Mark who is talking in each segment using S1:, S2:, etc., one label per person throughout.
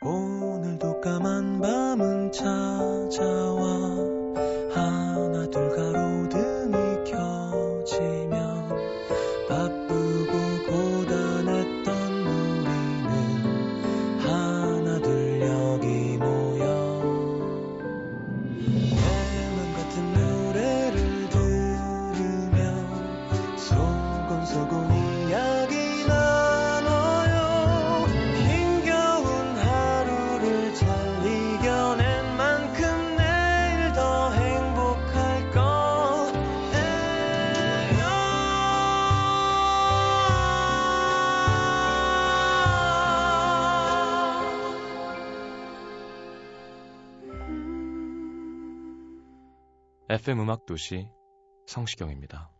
S1: 오늘도 까만 밤은 찾아와 FM 음악 도시 성시경입니다.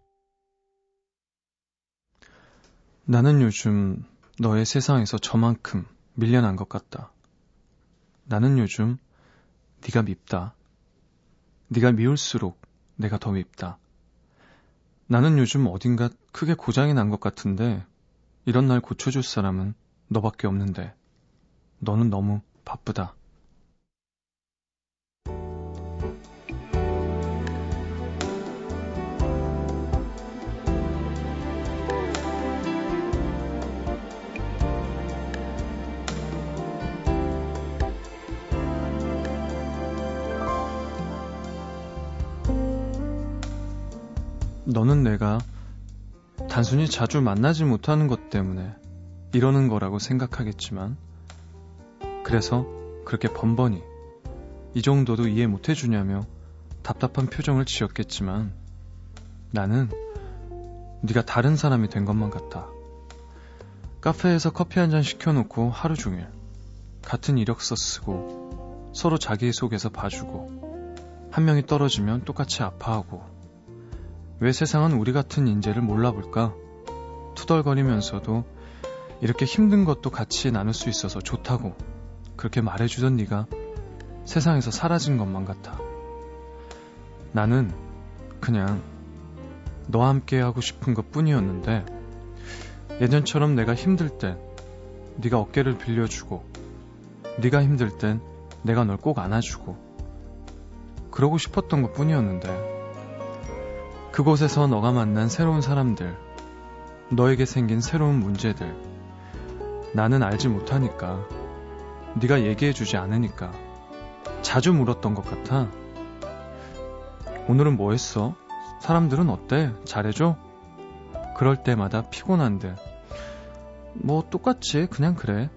S2: 나는 요즘 너의 세상에서 저만큼 밀려난 것 같다. 나는 요즘 네가 밉다. 네가 미울수록 내가 더 밉다. 나는 요즘 어딘가 크게 고장이 난 것 같은데 이런 날 고쳐줄 사람은 너밖에 없는데 너는 너무 바쁘다. 너는 내가 단순히 자주 만나지 못하는 것 때문에 이러는 거라고 생각하겠지만, 그래서 그렇게 번번이 이 정도도 이해 못 해주냐며 답답한 표정을 지었겠지만, 나는 네가 다른 사람이 된 것만 같아. 카페에서 커피 한 잔 시켜놓고 하루 종일 같은 이력서 쓰고 서로 자기소개서 봐주고 한 명이 떨어지면 똑같이 아파하고 왜 세상은 우리 같은 인재를 몰라볼까? 투덜거리면서도 이렇게 힘든 것도 같이 나눌 수 있어서 좋다고 그렇게 말해주던 네가 세상에서 사라진 것만 같아. 나는 그냥 너와 함께 하고 싶은 것 뿐이었는데 예전처럼 내가 힘들 땐 네가 어깨를 빌려주고 네가 힘들 땐 내가 널 꼭 안아주고 그러고 싶었던 것 뿐이었는데 그곳에서 너가 만난 새로운 사람들, 너에게 생긴 새로운 문제들, 나는 알지 못하니까, 네가 얘기해주지 않으니까, 자주 물었던 것 같아. 오늘은 뭐 했어? 사람들은 어때? 잘해줘? 그럴 때마다 피곤한데, 뭐 똑같지, 그냥 그래.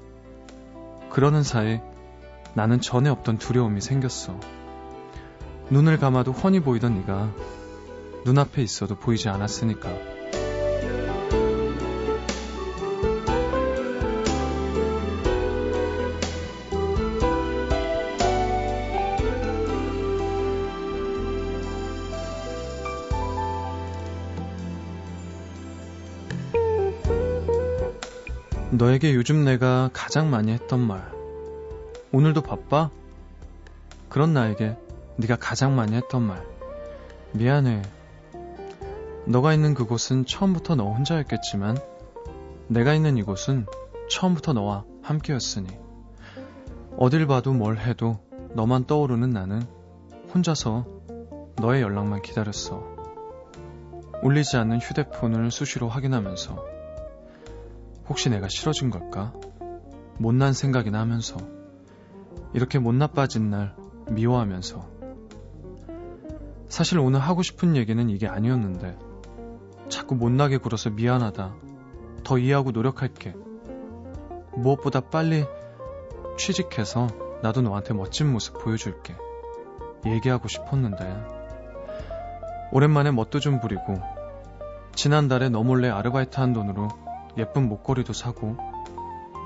S2: 그러는 사이 나는 전에 없던 두려움이 생겼어. 눈을 감아도 훤히 보이던 네가 눈앞에 있어도 보이지 않았으니까. 너에게 요즘 내가 가장 많이 했던 말. 오늘도 바빠? 그런 나에게 네가 가장 많이 했던 말. 미안해. 너가 있는 그곳은 처음부터 너 혼자였겠지만 내가 있는 이곳은 처음부터 너와 함께였으니 어딜 봐도 뭘 해도 너만 떠오르는 나는 혼자서 너의 연락만 기다렸어. 울리지 않는 휴대폰을 수시로 확인하면서 혹시 내가 싫어진 걸까? 못난 생각이나 하면서 이렇게 못 나빠진 날 미워하면서 사실 오늘 하고 싶은 얘기는 이게 아니었는데 자꾸 못나게 굴어서 미안하다. 더 이해하고 노력할게. 무엇보다 빨리 취직해서 나도 너한테 멋진 모습 보여줄게. 얘기하고 싶었는데 오랜만에 멋도 좀 부리고 지난달에 너 몰래 아르바이트 한 돈으로 예쁜 목걸이도 사고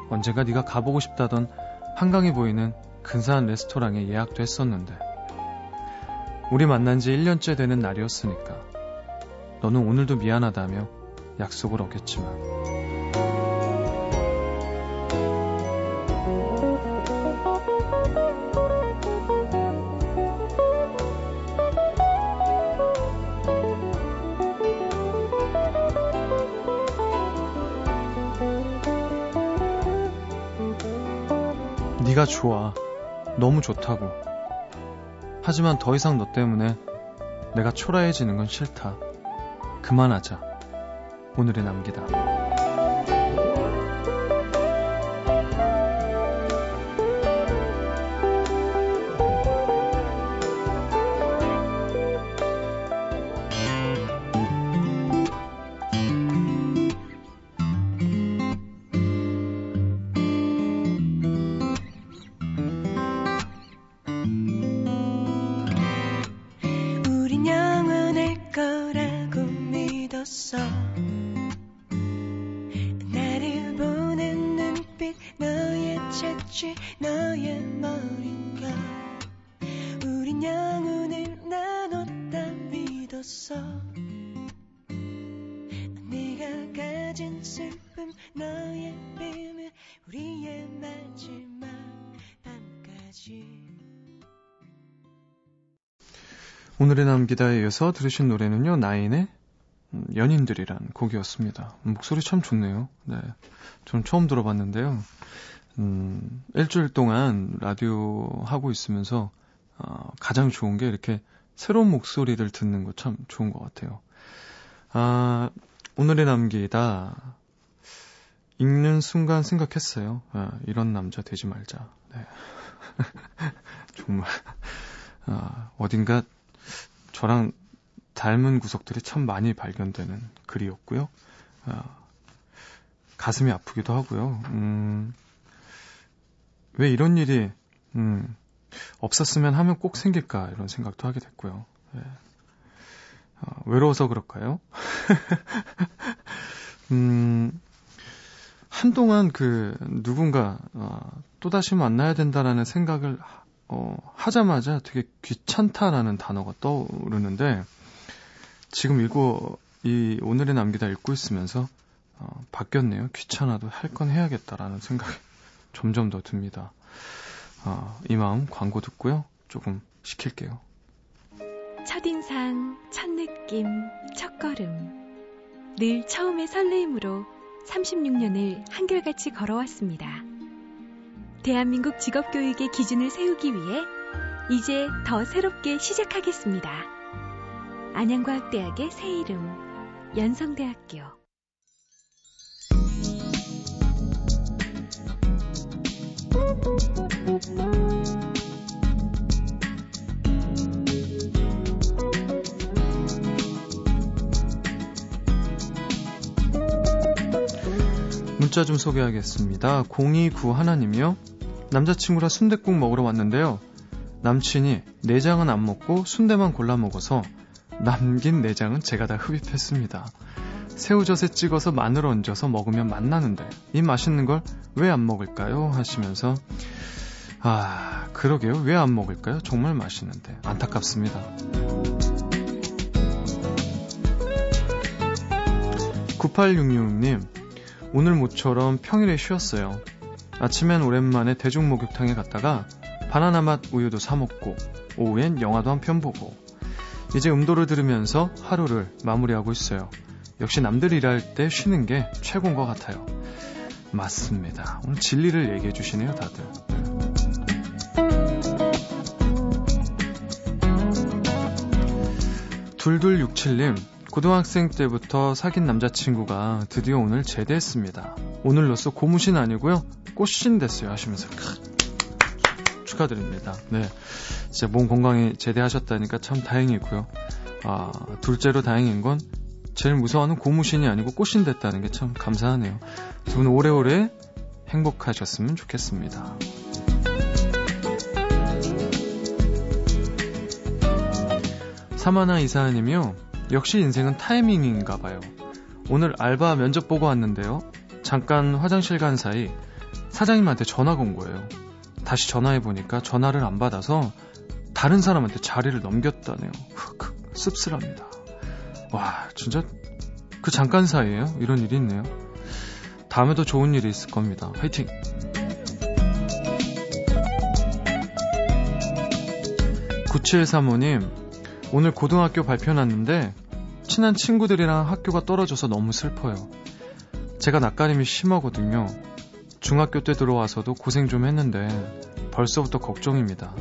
S2: 언젠가 네가 가보고 싶다던 한강이 보이는 근사한 레스토랑에 예약도 했었는데 우리 만난 지 1년째 되는 날이었으니까 너는 오늘도 미안하다며 약속을 어겼지만 네가 좋아. 너무 좋다고. 하지만 더 이상 너 때문에 내가 초라해지는 건 싫다. 그만하자. 오늘의 남기다. 오늘의 남기다에 이어서 들으신 노래는요, 나인의 음, 연인들이란 곡이었습니다. 목소리 참 좋네요. 네. 전 처음 들어봤는데요. 음, 일주일 동안 라디오 하고 있으면서, 어, 가장 좋은 게 이렇게 새로운 목소리를 듣는 거 참 좋은 것 같아요. 아, 오늘의 남기다. 읽는 순간 생각했어요. 아, 이런 남자 되지 말자. 네. 정말, 아, 어딘가 저랑 닮은 구석들이 참 많이 발견되는 글이었고요. 어, 가슴이 아프기도 하고요. 음, 왜 이런 일이 음, 없었으면 하면 꼭 생길까 이런 생각도 하게 됐고요. 네. 어, 외로워서 그럴까요? 음, 한동안 그 누군가 어, 또 다시 만나야 된다라는 생각을 어, 하자마자 되게 귀찮다라는 단어가 떠오르는데 지금 읽고 이 오늘의 남기다 읽고 있으면서 어, 바뀌었네요. 귀찮아도 할 건 해야겠다라는 생각이 점점 더 듭니다. 어, 이 마음 광고 듣고요. 조금 시킬게요.
S3: 첫인상, 첫느낌, 첫걸음. 늘 처음의 설레임으로 36년을 한결같이 걸어왔습니다. 대한민국 직업교육의 기준을 세우기 위해 이제 더 새롭게 시작하겠습니다. 안양과학대학의 새 이름, 연성대학교.
S2: 문자 좀 소개하겠습니다. 029 하나님이요. 남자친구랑 순댓국 먹으러 왔는데요. 남친이 내장은 안 먹고 순대만 골라 먹어서 남긴 내장은 제가 다 흡입했습니다. 새우젓에 찍어서 마늘 얹어서 먹으면 맛나는데 이 맛있는 걸 왜 안 먹을까요? 하시면서 아 그러게요 왜 안 먹을까요? 정말 맛있는데 안타깝습니다. 9866님 오늘 모처럼 평일에 쉬었어요. 아침엔 오랜만에 대중 목욕탕에 갔다가 바나나 맛 우유도 사 먹고 오후엔 영화도 한 편 보고 이제 음도를 들으면서 하루를 마무리하고 있어요. 역시 남들 일할 때 쉬는 게 최고인 것 같아요. 맞습니다. 오늘 진리를 얘기해 주시네요, 다들. 둘둘67님, 고등학생 때부터 사귄 남자친구가 드디어 오늘 제대했습니다. 오늘로써 고무신 아니고요. 꽃신 됐어요 하시면서 축하드립니다. 네. 진짜 몸 건강히 제대하셨다니까 참 다행이고요. 아, 둘째로 다행인 건 제일 무서워하는 고무신이 아니고 꽃신 됐다는 게 참 감사하네요. 두 분 오래오래 행복하셨으면 좋겠습니다. 사마나 이사님이요. 역시 인생은 타이밍인가 봐요. 오늘 알바 면접 보고 왔는데요. 잠깐 화장실 간 사이 사장님한테 전화가 온 거예요. 다시 전화해 보니까 전화를 안 받아서 다른 사람한테 자리를 넘겼다네요. 흑, 씁쓸합니다. 와, 진짜 그 잠깐 사이에요? 이런 일이 있네요. 다음에도 좋은 일이 있을 겁니다. 화이팅! 구칠사모님 오늘 고등학교 발표 났는데 친한 친구들이랑 학교가 떨어져서 너무 슬퍼요. 제가 낯가림이 심하거든요. 중학교 때 들어와서도 고생 좀 했는데 벌써부터 걱정입니다.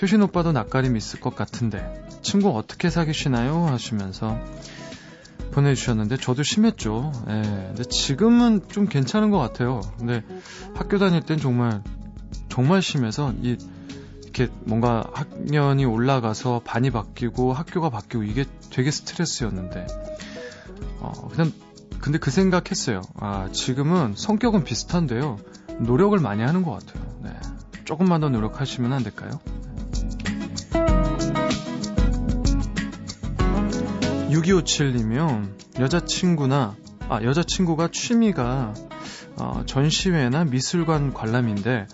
S2: 효신 오빠도 낯가림 있을 것 같은데 친구 어떻게 사귀시나요? 하시면서 보내주셨는데 저도 심했죠. 예. 근데 지금은 좀 괜찮은 것 같아요. 근데 학교 다닐 땐 정말 정말 심해서 이 이렇게 뭔가 학년이 올라가서 반이 바뀌고 학교가 바뀌고 이게 되게 스트레스였는데 어 그냥 근데 그 생각했어요. 아 지금은 성격은 비슷한데요. 노력을 많이 하는 것 같아요. 네. 조금만 더 노력하시면 안 될까요? 6257님이요. 여자친구나, 아, 여자친구가 취미가 어, 전시회나 미술관 관람인데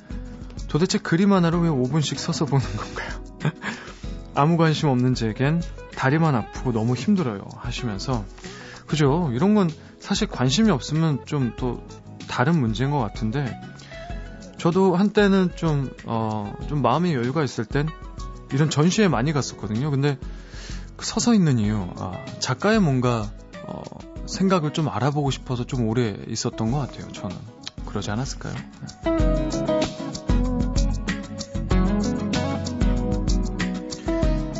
S2: 도대체 그림 하나로 왜 5분씩 서서 보는 건가요? 아무 관심 없는 제겐 다리만 아프고 너무 힘들어요. 하시면서. 그죠? 이런 건 사실 관심이 없으면 좀 또 다른 문제인 것 같은데 저도 한때는 좀, 어, 좀 마음의 여유가 있을 땐 이런 전시회 많이 갔었거든요. 근데 그 서서 있는 이유, 아, 작가의 뭔가 어, 생각을 좀 알아보고 싶어서 좀 오래 있었던 것 같아요. 저는 그러지 않았을까요? 네.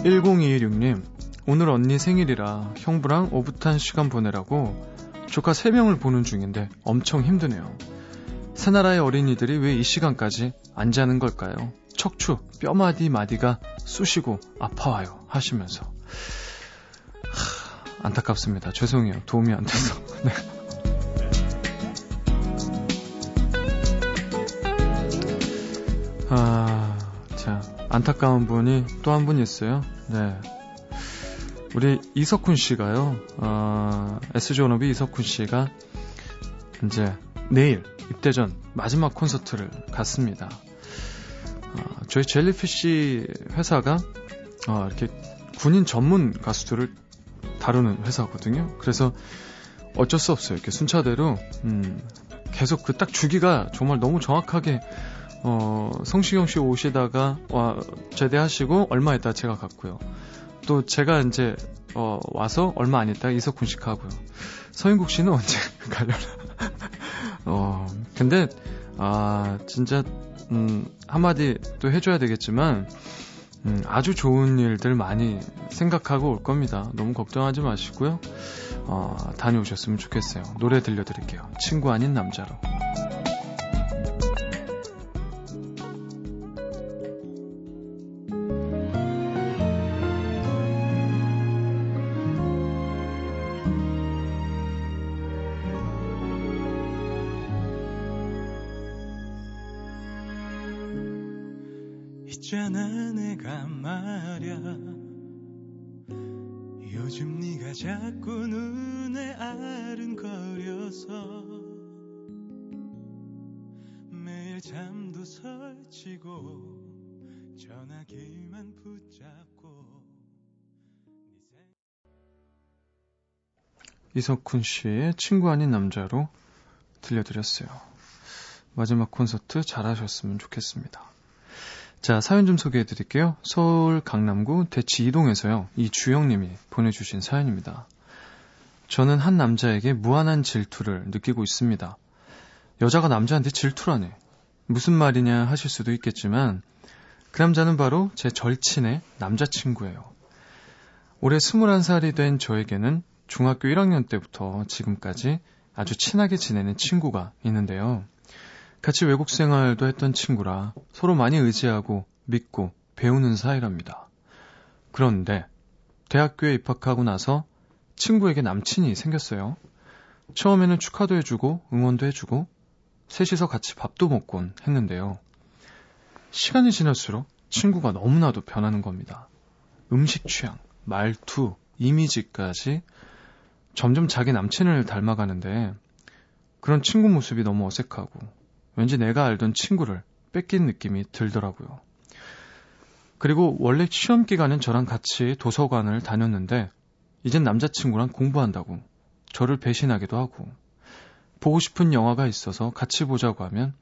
S2: 1026님, 오늘 언니 생일이라 형부랑 오붓한 시간 보내라고 조카 3명을 보는 중인데 엄청 힘드네요. 새 나라의 어린이들이 왜 이 시간까지 안 자는 걸까요? 척추, 뼈마디 마디가 쑤시고 아파와요 하시면서 하, 안타깝습니다. 죄송해요. 도움이 안 돼서. 네. 아, 자, 안타까운 분이 또 한 분 있어요. 네. 우리 이석훈 씨가요, 어, S존업이 이석훈 씨가 이제 내일 입대 전 마지막 콘서트를 갔습니다. 어, 저희 젤리피쉬 회사가 어, 이렇게 군인 전문 가수들을 다루는 회사거든요. 그래서 어쩔 수 없어요. 이렇게 순차대로 음, 계속 그 딱 주기가 정말 너무 정확하게 어, 성시경 씨 오시다가 와, 제대하시고 얼마 있다 제가 갔고요. 또 제가 이제 어, 와서 얼마 안 있다가 이석훈 씨 가고요. 서인국 씨는 언제 가려나? 어, 근데 아 진짜 음, 한마디 또 해줘야 되겠지만 음, 아주 좋은 일들 많이 생각하고 올 겁니다. 너무 걱정하지 마시고요. 어, 다녀오셨으면 좋겠어요. 노래 들려드릴게요. 친구 아닌 남자로. 이석훈 씨의 친구 아닌 남자로 들려드렸어요. 마지막 콘서트 잘하셨으면 좋겠습니다. 자, 사연 좀 소개해 드릴게요. 서울 강남구 대치 이동에서요. 이주영 님이 보내주신 사연입니다. 저는 한 남자에게 무한한 질투를 느끼고 있습니다. 여자가 남자한테 질투라네. 무슨 말이냐 하실 수도 있겠지만, 그 남자는 바로 제 절친의 남자친구예요. 올해 21살이 된 저에게는 중학교 1학년 때부터 지금까지 아주 친하게 지내는 친구가 있는데요. 같이 외국 생활도 했던 친구라 서로 많이 의지하고 믿고 배우는 사이랍니다. 그런데 대학교에 입학하고 나서 친구에게 남친이 생겼어요. 처음에는 축하도 해주고 응원도 해주고 셋이서 같이 밥도 먹곤 했는데요. 시간이 지날수록 친구가 너무나도 변하는 겁니다. 음식 취향, 말투, 이미지까지 점점 자기 남친을 닮아가는데 그런 친구 모습이 너무 어색하고 왠지 내가 알던 친구를 뺏긴 느낌이 들더라고요. 그리고 원래 시험 기간엔 저랑 같이 도서관을 다녔는데 이젠 남자친구랑 공부한다고 저를 배신하기도 하고 보고 싶은 영화가 있어서 같이 보자고 하면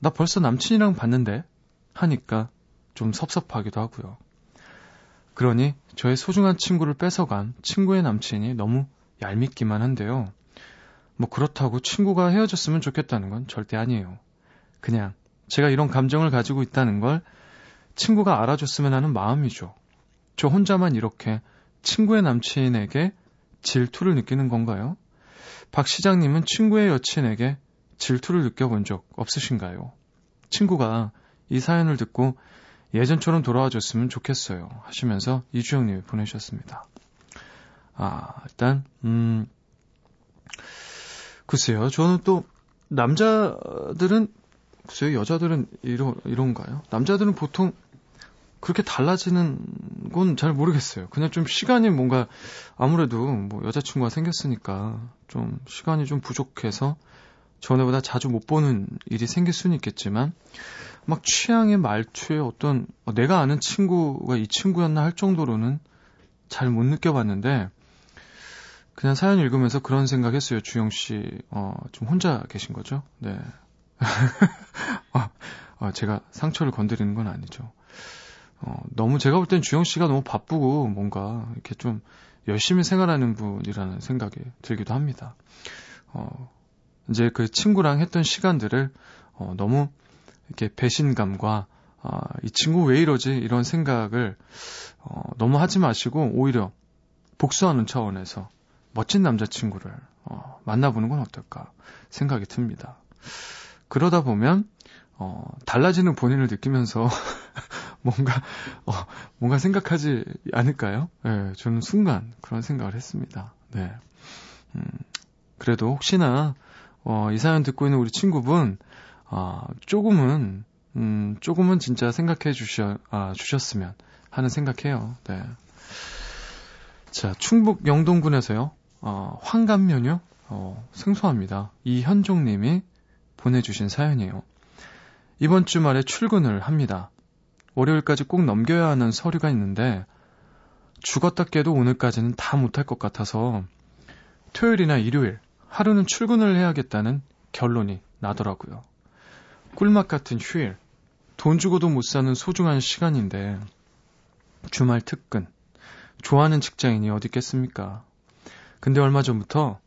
S2: 나 벌써 남친이랑 봤는데 하니까 좀 섭섭하기도 하고요. 그러니 저의 소중한 친구를 뺏어간 친구의 남친이 너무 얄밉기만 한데요. 뭐 그렇다고 친구가 헤어졌으면 좋겠다는 건 절대 아니에요. 그냥 제가 이런 감정을 가지고 있다는 걸 친구가 알아줬으면 하는 마음이죠. 저 혼자만 이렇게 친구의 남친에게 질투를 느끼는 건가요? 박 시장님은 친구의 여친에게 질투를 느껴본 적 없으신가요? 친구가 이 사연을 듣고 예전처럼 돌아와 줬으면 좋겠어요. 하시면서 이주영님이 보내주셨습니다. 아, 일단, 음, 글쎄요. 저는 또, 남자들은, 글쎄요. 여자들은 이러, 이런가요? 남자들은 보통 그렇게 달라지는 건 잘 모르겠어요. 그냥 좀 시간이 뭔가, 아무래도 뭐 여자친구가 생겼으니까 좀 시간이 좀 부족해서 전에보다 자주 못 보는 일이 생길 수는 있겠지만, 막 취향의 말투에 어떤, 어, 내가 아는 친구가 이 친구였나 할 정도로는 잘 못 느껴봤는데, 그냥 사연 읽으면서 그런 생각 했어요. 주영 씨, 어, 좀 혼자 계신 거죠? 네. 어, 어, 제가 상처를 건드리는 건 아니죠. 어, 너무 제가 볼 땐 주영 씨가 너무 바쁘고 뭔가 이렇게 좀 열심히 생활하는 분이라는 생각이 들기도 합니다. 어, 이제 그 친구랑 했던 시간들을 어, 너무 이렇게 배신감과 아, 이 친구 왜 이러지 이런 생각을 어, 너무 하지 마시고 오히려 복수하는 차원에서 멋진 남자친구를 어, 만나보는 건 어떨까 생각이 듭니다. 그러다 보면 어, 달라지는 본인을 느끼면서 뭔가 어, 뭔가 생각하지 않을까요? 네, 저는 순간 그런 생각을 했습니다. 네. 음, 그래도 혹시나 어, 이 사연 듣고 있는 우리 친구분 어, 조금은 음, 조금은 진짜 생각해 주셔 아, 주셨으면 하는 생각해요. 네. 자, 충북 영동군에서요. 어, 황감면요? 어, 생소합니다. 이현종 님이 보내주신 사연이에요. 이번 주말에 출근을 합니다. 월요일까지 꼭 넘겨야 하는 서류가 있는데, 죽었다 깨도 오늘까지는 다 못할 것 같아서, 토요일이나 일요일, 하루는 출근을 해야겠다는 결론이 나더라고요. 꿀맛 같은 휴일, 돈 주고도 못 사는 소중한 시간인데, 주말 특근, 좋아하는 직장인이 어디 있겠습니까? 근데 얼마 전부터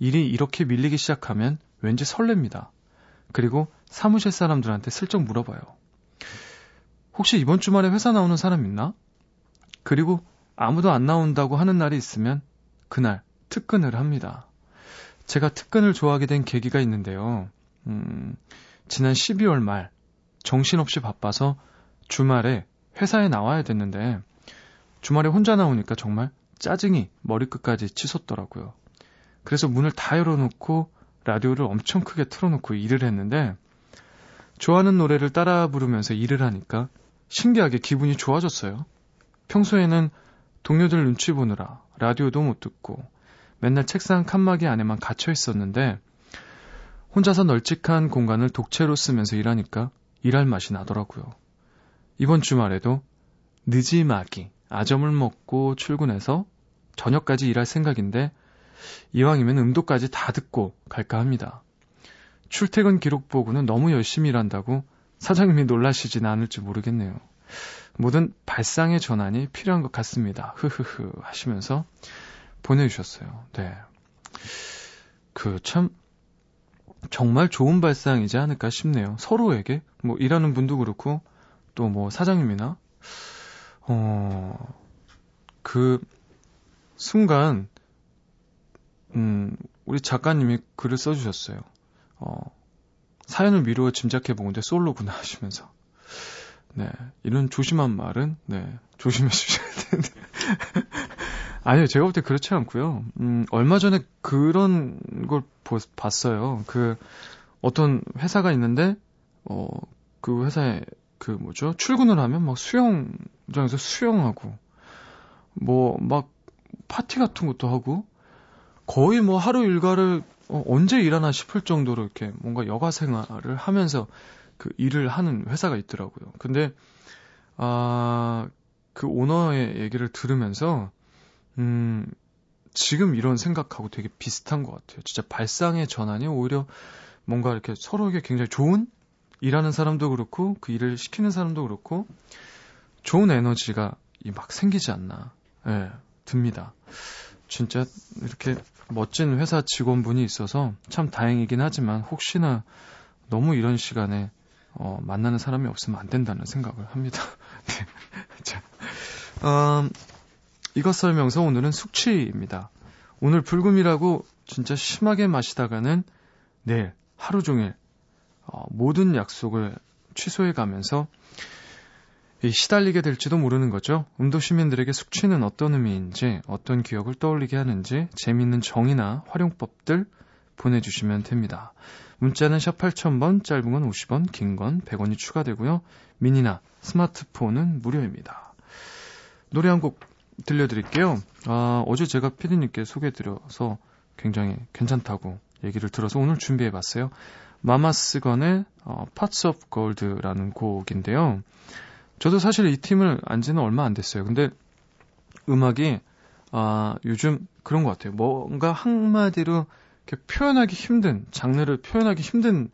S2: 일이 이렇게 밀리기 시작하면 왠지 설렙니다. 그리고 사무실 사람들한테 슬쩍 물어봐요. 혹시 이번 주말에 회사 나오는 사람 있나? 그리고 아무도 안 나온다고 하는 날이 있으면 그날 특근을 합니다. 제가 특근을 좋아하게 된 계기가 있는데요. 음, 지난 12월 말 정신없이 바빠서 주말에 회사에 나와야 됐는데 주말에 혼자 나오니까 정말 짜증이 머리끝까지 치솟더라고요. 그래서 문을 다 열어놓고 라디오를 엄청 크게 틀어놓고 일을 했는데 좋아하는 노래를 따라 부르면서 일을 하니까 신기하게 기분이 좋아졌어요. 평소에는 동료들 눈치 보느라 라디오도 못 듣고 맨날 책상 칸막이 안에만 갇혀 있었는데 혼자서 널찍한 공간을 독채로 쓰면서 일하니까 일할 맛이 나더라고요. 이번 주말에도 늦지막이 아점을 먹고 출근해서 저녁까지 일할 생각인데 이왕이면 음도까지 다 듣고 갈까 합니다. 출퇴근 기록 보고는 너무 열심히 일한다고 사장님이 놀라시진 않을지 모르겠네요. 모든 발상의 전환이 필요한 것 같습니다. 흐흐흐 하시면서 보내주셨어요. 네. 그 참, 정말 좋은 발상이지 않을까 싶네요. 서로에게, 뭐, 일하는 분도 그렇고, 또 뭐, 사장님이나, 어, 그 순간, 음, 우리 작가님이 글을 써주셨어요. 어, 사연을 미루어 짐작해보는데 솔로구나 하시면서. 네. 이런 조심한 말은, 네. 조심해 주셔야 되는데. 아니요, 제가 볼 때 그렇지 않고요. 음, 얼마 전에 그런 걸 보, 봤어요. 그, 어떤 회사가 있는데, 어, 그 회사에 그 뭐죠? 출근을 하면 막 수영장에서 수영하고 뭐 막 파티 같은 것도 하고 거의 뭐 하루 일과를 어, 언제 일하나 싶을 정도로 이렇게 뭔가 여가 생활을 하면서 그 일을 하는 회사가 있더라고요. 근데 아, 그 오너의 얘기를 들으면서 음, 지금 이런 생각하고 되게 비슷한 것 같아요. 진짜 발상의 전환이 오히려 뭔가 이렇게 서로에게 굉장히 좋은 일하는 사람도 그렇고 그 일을 시키는 사람도 그렇고 좋은 에너지가 막 생기지 않나 예, 듭니다. 진짜 이렇게 멋진 회사 직원분이 있어서 참 다행이긴 하지만 혹시나 너무 이런 시간에 어, 만나는 사람이 없으면 안 된다는 생각을 합니다. 네. 자, 음, 이것 설명서 오늘은 숙취입니다. 오늘 불금이라고 진짜 심하게 마시다가는 내일 하루 종일 어, 모든 약속을 취소해 가면서 시달리게 될지도 모르는 거죠. 음도 시민들에게 숙취는 어떤 의미인지, 어떤 기억을 떠올리게 하는지, 재미있는 정의나 활용법들 보내주시면 됩니다. 문자는 샵 8000번, 짧은 건 50원, 긴 건 100원이 추가되고요. 미니나 스마트폰은 무료입니다. 노래 한 곡 들려드릴게요. 아, 어제 제가 피디님께 소개해드려서 굉장히 괜찮다고 얘기를 들어서 오늘 준비해봤어요. 마마스건의 어, Parts of Gold라는 곡인데요. 저도 사실 이 팀을 안 지는 얼마 안 됐어요. 근데 음악이 아, 요즘 그런 것 같아요. 뭔가 한마디로 이렇게 표현하기 힘든 장르를 표현하기 힘든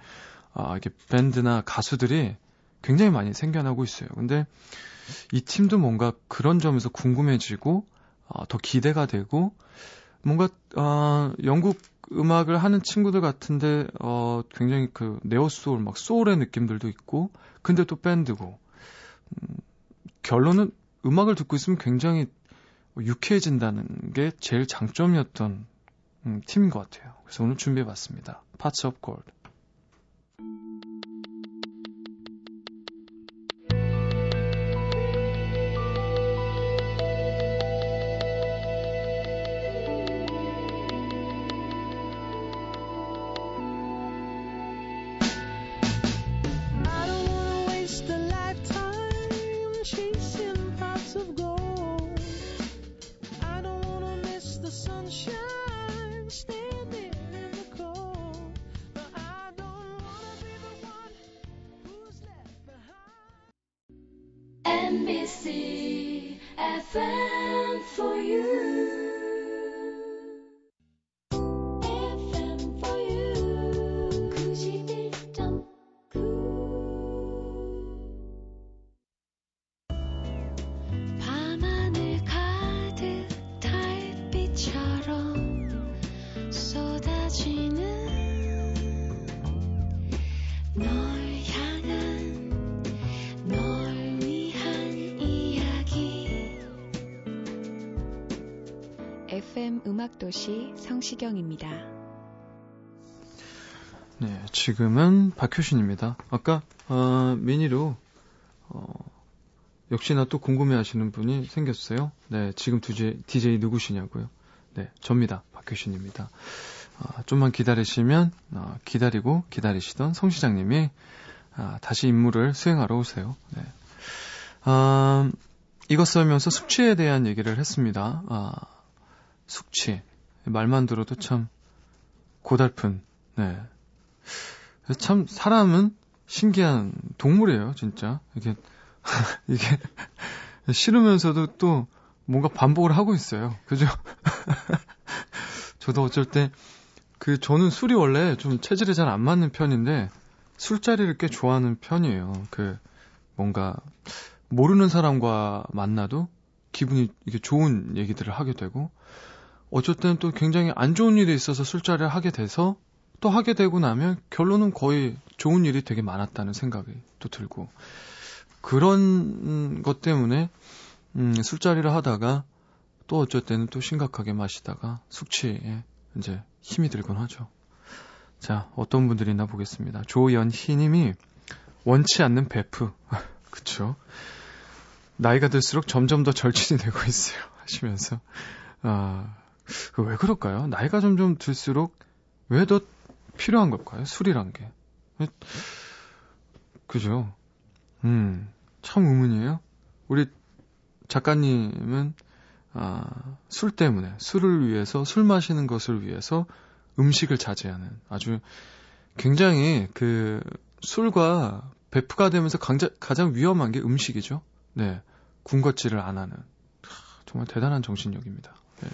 S2: 아, 이게 밴드나 가수들이 굉장히 많이 생겨나고 있어요. 근데 이 팀도 뭔가 그런 점에서 궁금해지고 아, 더 기대가 되고 뭔가 아, 영국 음악을 하는 친구들 같은데 어, 굉장히 그 네오 소울 막 소울의 느낌들도 있고 근데 또 밴드고 음, 결론은 음악을 듣고 있으면 굉장히 유쾌해진다는 게 제일 장점이었던 음, 팀인 것 같아요. 그래서 오늘 준비해봤습니다. Parts of Gold.
S4: NBC FM for you.
S3: 도시 성시경입니다.
S2: 네, 지금은 박효신입니다. 아까 어, 미니로 어, 역시나 또 궁금해하시는 분이 생겼어요. 네, 지금 DJ, DJ 누구시냐고요? 네, 접니다. 박효신입니다. 아, 좀만 기다리시면 아, 기다리고 기다리시던 성 시장님이 아, 다시 임무를 수행하러 오세요. 네. 아, 이것 쓰면서 숙취에 대한 얘기를 했습니다. 아, 숙취 말만 들어도 참 고달픈. 네. 참 사람은 신기한 동물이에요, 진짜. 이게 이게 싫으면서도 또 뭔가 반복을 하고 있어요. 그죠? 저도 어쩔 때 그 저는 술이 원래 좀 체질에 잘 안 맞는 편인데 술자리를 꽤 좋아하는 편이에요. 그 뭔가 모르는 사람과 만나도 기분이 이게 좋은 얘기들을 하게 되고 때는 또 굉장히 안 좋은 일이 있어서 술자리를 하게 돼서 또 하게 되고 나면 결론은 거의 좋은 일이 되게 많았다는 생각이 또 들고 그런 것 때문에 음, 술자리를 하다가 또 어쩔 때는 또 심각하게 마시다가 숙취에 이제 힘이 들곤 하죠. 자, 어떤 분들이 있나 보겠습니다. 조연희 님이 원치 않는 베프. 그쵸. 나이가 들수록 점점 더 절친이 되고 있어요. 하시면서. 아, 그 왜 그럴까요? 나이가 점점 들수록 왜 더 필요한 걸까요? 술이란 게. 그죠? 음, 참 의문이에요. 우리 작가님은, 아, 술 때문에, 술을 위해서, 술 마시는 것을 위해서 음식을 자제하는 아주 굉장히 그 술과 배프가 되면서 강자, 가장 위험한 게 음식이죠. 네. 군것질을 안 하는. 하, 정말 대단한 정신력입니다. 네.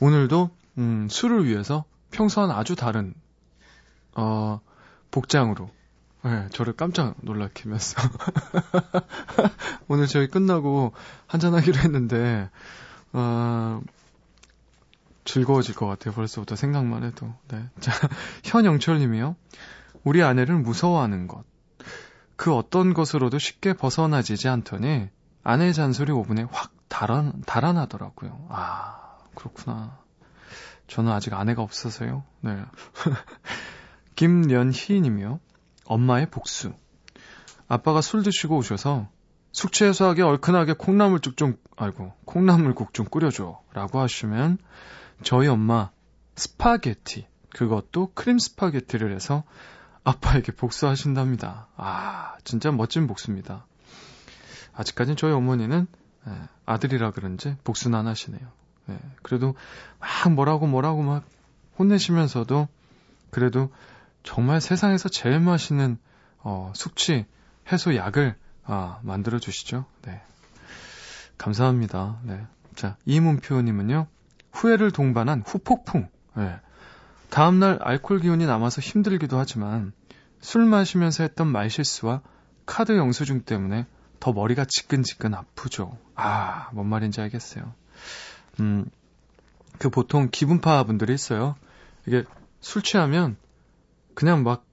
S2: 오늘도, 음, 술을 위해서 평소와는 아주 다른, 어, 복장으로, 네, 저를 깜짝 놀라키면서. 오늘 저희 끝나고 한잔하기로 했는데, 어, 즐거워질 것 같아요. 벌써부터 생각만 해도. 네. 자, 현영철 님이요. 우리 아내를 무서워하는 것. 그 어떤 것으로도 쉽게 벗어나지지 않더니 아내의 잔소리 5분에 확 달아, 달아나더라고요. 아, 그렇구나. 저는 아직 아내가 없어서요. 네. 김연희 님이요. 엄마의 복수. 아빠가 술 드시고 오셔서 숙취 해소하게 얼큰하게 콩나물국 좀, 아이고, 콩나물국 좀 끓여줘. 라고 하시면 저희 엄마 스파게티, 그것도 크림 스파게티를 해서 아빠에게 복수하신답니다. 아, 진짜 멋진 복수입니다. 아직까진 저희 어머니는 예, 아들이라 그런지 복수는 안 하시네요. 예, 그래도 막 뭐라고 뭐라고 막 혼내시면서도 그래도 정말 세상에서 제일 맛있는 어, 숙취 해소 약을 아, 만들어 주시죠. 네. 감사합니다. 네. 자, 이문표 님은요. 후회를 동반한 후폭풍. 네. 다음 날 알코올 기운이 남아서 힘들기도 하지만 술 마시면서 했던 말실수와 카드 영수증 때문에 더 머리가 지끈지끈 아프죠. 아, 뭔 말인지 알겠어요. 음, 그 보통 기분파 분들이 있어요. 이게 술 취하면 그냥 막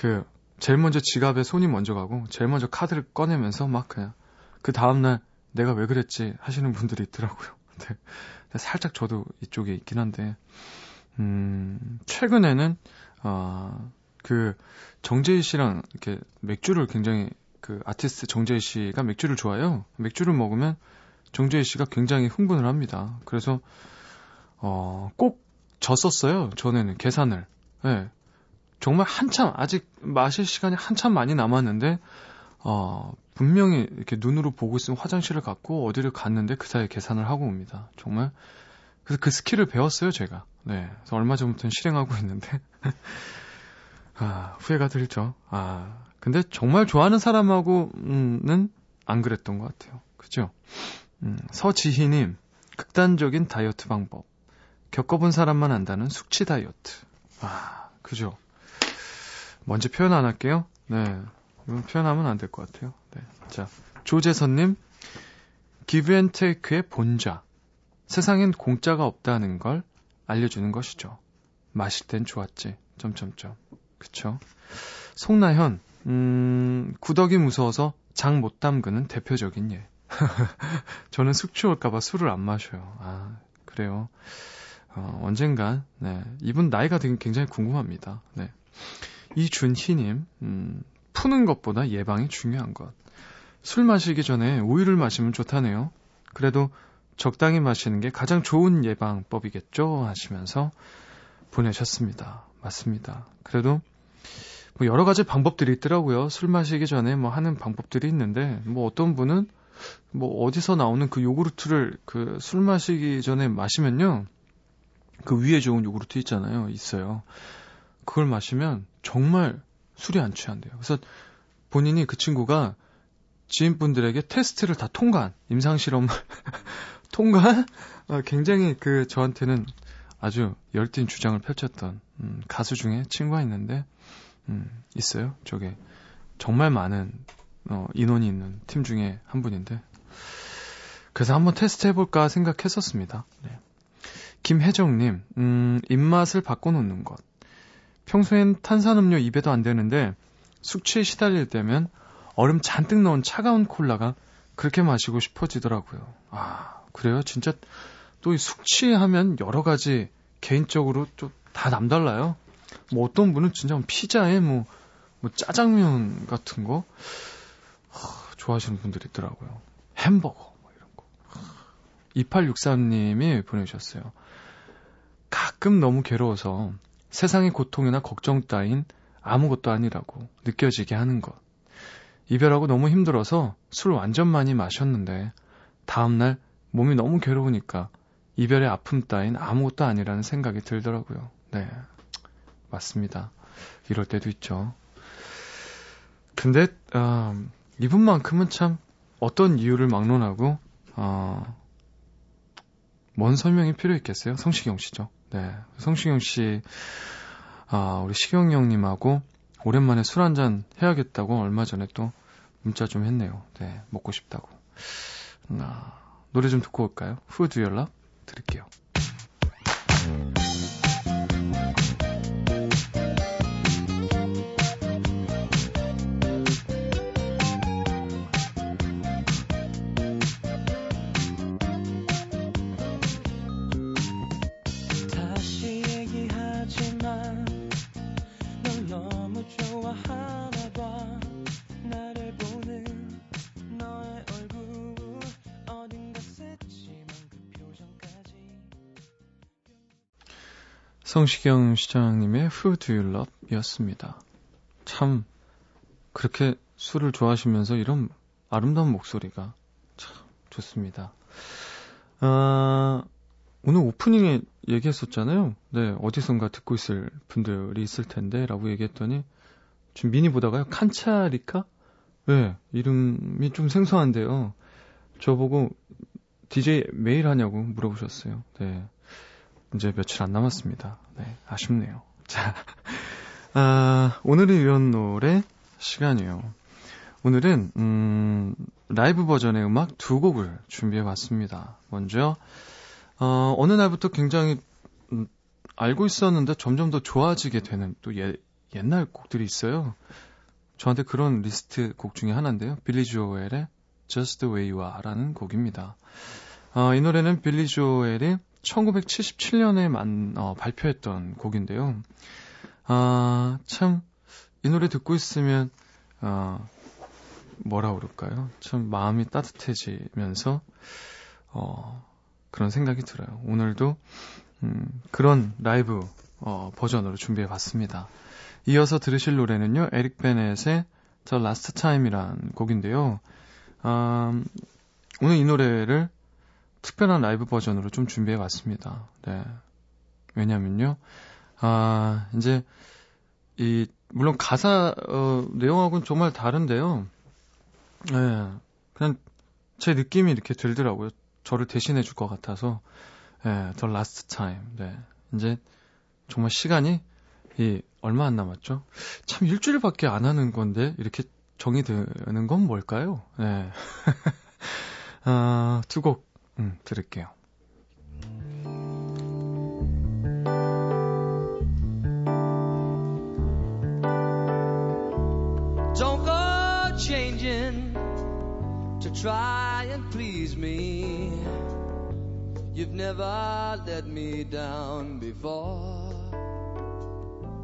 S2: 그 제일 먼저 지갑에 손이 먼저 가고 제일 먼저 카드를 꺼내면서 막 그냥 그 다음날 내가 왜 그랬지 하시는 분들이 있더라고요. 네. 살짝 저도 이쪽에 있긴 한데 음, 최근에는 어, 그 정재희 씨랑 이렇게 맥주를 굉장히 그 아티스트 정재희 씨가 맥주를 좋아해요. 맥주를 먹으면 정재희 씨가 굉장히 흥분을 합니다. 그래서 어, 꼭 졌었어요. 전에는 계산을. 네. 정말 한참 아직 마실 시간이 한참 많이 남았는데 어, 분명히 이렇게 눈으로 보고 있으면 화장실을 갔고 어디를 갔는데 그 사이에 계산을 하고 옵니다. 정말 그래서 그 스킬을 배웠어요, 제가. 네. 그래서 얼마 전부터는 실행하고 있는데 아, 후회가 들죠. 아, 근데 정말 좋아하는 사람하고는 안 그랬던 것 같아요. 그죠? 음, 서지희님, 극단적인 다이어트 방법. 겪어본 사람만 안다는 숙취 다이어트. 아, 그죠? 먼저 표현 안 할게요. 네. 이건 표현하면 안 될 것 같아요. 네. 자, 조재선님, give and take의 본좌. 세상엔 공짜가 없다는 걸 알려주는 것이죠. 마실 땐 좋았지. 점점점. 그쵸? 송나현, 음, 구덕이 무서워서 장 못 담그는 대표적인 예. 저는 숙취 올까봐 술을 안 마셔요. 아, 그래요. 어, 언젠간, 네. 이분 나이가 굉장히 궁금합니다. 네. 이준희님, 음, 푸는 것보다 예방이 중요한 것. 술 마시기 전에 우유를 마시면 좋다네요. 그래도 적당히 마시는 게 가장 좋은 예방법이겠죠? 하시면서 보내셨습니다. 맞습니다. 그래도 뭐 여러 가지 방법들이 있더라고요. 술 마시기 전에 뭐 하는 방법들이 있는데 뭐 어떤 분은 뭐 어디서 나오는 그 요구르트를 그 술 마시기 전에 마시면요. 그 위에 좋은 요구르트 있잖아요. 있어요. 그걸 마시면 정말 술이 안 취한대요. 그래서 본인이 그 친구가 지인분들에게 테스트를 다 통과한 임상실험 통과한 어, 굉장히 그 저한테는 아주 열띤 주장을 펼쳤던 음, 가수 중에 친구가 있는데 음, 있어요. 저게 정말 많은 어, 인원이 있는 팀 중에 한 분인데 그래서 한번 테스트 해볼까 생각했었습니다. 네. 김혜정님, 음, 입맛을 바꿔놓는 것. 평소엔 탄산음료 입에도 안 되는데 숙취에 시달릴 때면 얼음 잔뜩 넣은 차가운 콜라가 그렇게 마시고 싶어지더라고요. 아, 그래요? 진짜 또 이 숙취하면 여러 가지 개인적으로 좀 다 남달라요. 뭐 어떤 분은 진짜 피자에 뭐, 뭐 짜장면 같은 거 하, 좋아하시는 분들이 있더라고요. 햄버거 뭐 이런 거. 2863님이 보내주셨어요. 가끔 너무 괴로워서 세상의 고통이나 걱정 따윈 아무것도 아니라고 느껴지게 하는 것. 이별하고 너무 힘들어서 술 완전 많이 마셨는데 다음날 몸이 너무 괴로우니까 이별의 아픔 따윈 아무것도 아니라는 생각이 들더라고요. 네. 맞습니다. 이럴 때도 있죠. 근데, 어, 이분만큼은 참 어떤 이유를 막론하고, 어, 뭔 설명이 필요 있겠어요? 성시경 씨죠. 네. 성시경 씨, 아, 우리 시경 형님하고 오랜만에 술 한잔 해야겠다고 얼마 전에 또 문자 좀 했네요. 네. 먹고 싶다고. 아, 노래 좀 듣고 올까요? Love? 드릴게요. 성시경 시장님의 Who Do You Love 이었습니다. 참, 그렇게 술을 좋아하시면서 이런 아름다운 목소리가 참 좋습니다. 아, 오늘 오프닝에 얘기했었잖아요. 네, 어디선가 듣고 있을 분들이 있을 텐데, 라고 얘기했더니, 지금 미니 보다가요, 칸차리카? 네, 이름이 좀 생소한데요. 저보고, DJ 매일 하냐고 물어보셨어요. 네. 이제 며칠 안 남았습니다. 네, 아쉽네요. 자, 아, 오늘은 이런 노래 시간이에요. 오늘은, 음, 라이브 버전의 음악 두 곡을 준비해 봤습니다. 먼저, 어, 어느 날부터 굉장히, 음, 알고 있었는데 점점 더 좋아지게 되는 또 예, 옛날 곡들이 있어요. 저한테 그런 리스트 곡 중에 하나인데요. 빌리 조엘의 Just the Way You Are 라는 곡입니다. 어, 이 노래는 빌리 조엘이 1977년에 만, 어, 발표했던 곡인데요. 아, 참, 이 노래 듣고 있으면, 어, 뭐라 그럴까요? 참 마음이 따뜻해지면서, 어, 그런 생각이 들어요. 오늘도, 음, 그런 라이브, 어, 버전으로 준비해 봤습니다. 이어서 들으실 노래는요, 에릭 베넷의 The Last Time이란 곡인데요. 음, 오늘 이 노래를 특별한 라이브 버전으로 좀 준비해 봤습니다. 네. 왜냐면요. 아, 이제, 이, 물론 가사, 어, 내용하고는 정말 다른데요. 네. 그냥 제 느낌이 이렇게 들더라고요. 저를 대신해 줄 것 같아서. 네, The Last Time. 네. 이제, 정말 시간이, 이, 얼마 안 남았죠? 참 일주일밖에 안 하는 건데, 이렇게 정이 드는 건 뭘까요? 네. 아, 두 곡, 음, 들을게요.
S5: Don't go changing to try and please me. You've never let me down before.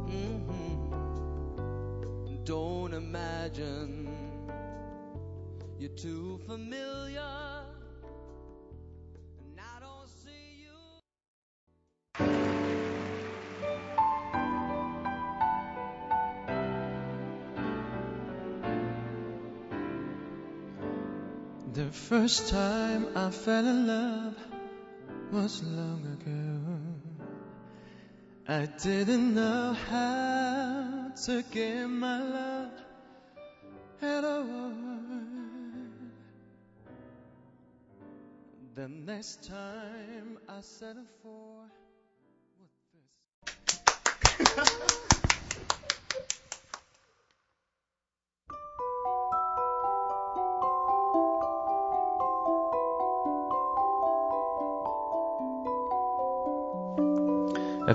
S5: Mhm. Don't imagine you're too familiar.
S1: The first time I fell in love was long ago. I didn't know how to give my love at all. The next time I settle for what this.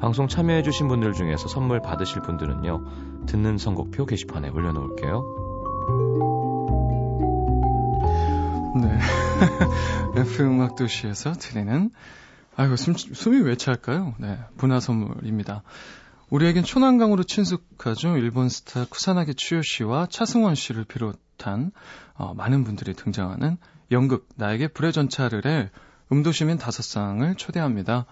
S6: 방송 참여해주신 분들 중에서 선물 받으실 분들은요, 듣는 선곡표 게시판에 올려놓을게요.
S2: 네. F 음악 도시에서 드리는 아이고 숨, 숨이 왜 찰까요? 네, 문화 선물입니다. 우리에겐 초난강으로 친숙하죠. 일본 스타 쿠사나기 추요 씨와 차승원 씨를 비롯한 어, 많은 분들이 등장하는 연극 나에게 불의 전차를의 음도시민 다섯 쌍을 초대합니다.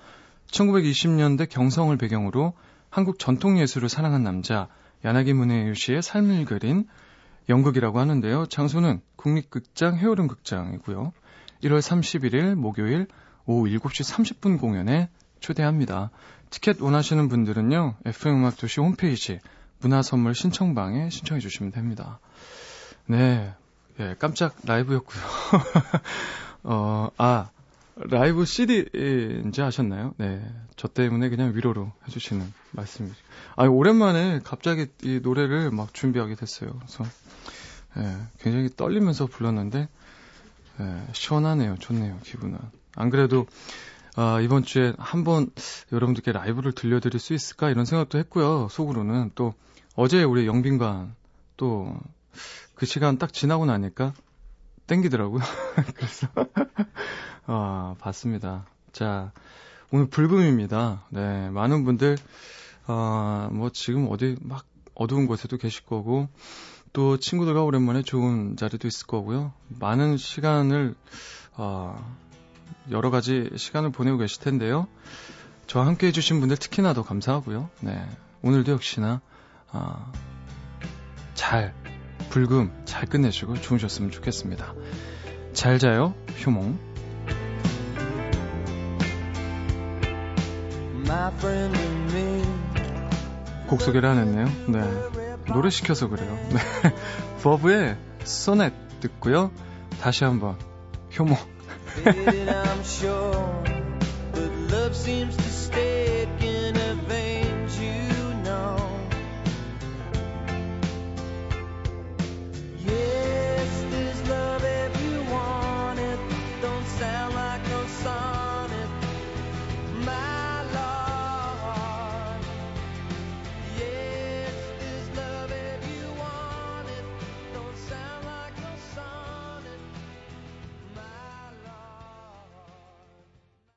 S2: 1920년대 경성을 배경으로 한국 전통 예술을 사랑한 남자 야나기 문혜유 씨의 삶을 그린 연극이라고 하는데요. 장소는 국립극장 해오름 극장이고요. 1월 31일 목요일 오후 7시 30분 공연에 초대합니다. 티켓 원하시는 분들은요. FM음악도시 홈페이지 문화선물 신청방에 신청해 주시면 됩니다. 네, 예, 깜짝 라이브였고요. 어, 아, 라이브 CD인지 아셨나요? 네. 저 때문에 그냥 위로로 해주시는 말씀이죠. 아 오랜만에 갑자기 이 노래를 막 준비하게 됐어요. 그래서, 예, 굉장히 떨리면서 불렀는데 예, 시원하네요. 좋네요. 기분은. 안 그래도 아, 이번 주에 한번 여러분들께 라이브를 들려드릴 수 있을까 이런 생각도 했고요. 속으로는 또 어제 우리 영빈관 또 그 시간 딱 지나고 나니까 땡기더라고요. 그래서 아, 봤습니다. 자, 오늘 불금입니다. 네, 많은 분들 아, 뭐 지금 어디 막 어두운 곳에도 계실 거고 또 친구들과 오랜만에 좋은 자리도 있을 거고요. 많은 시간을 어, 여러 가지 시간을 보내고 계실 텐데요. 저와 함께 해주신 분들 특히나 더 감사하고요. 네, 오늘도 역시나 어, 잘 불금 잘 끝내시고 주무셨으면 좋겠습니다. 잘 자요, 효몽. 곡 소개를 안 했네요. 네. 노래 시켜서 그래요. 네. 버브의 소넷 듣고요. 다시 한번 효모.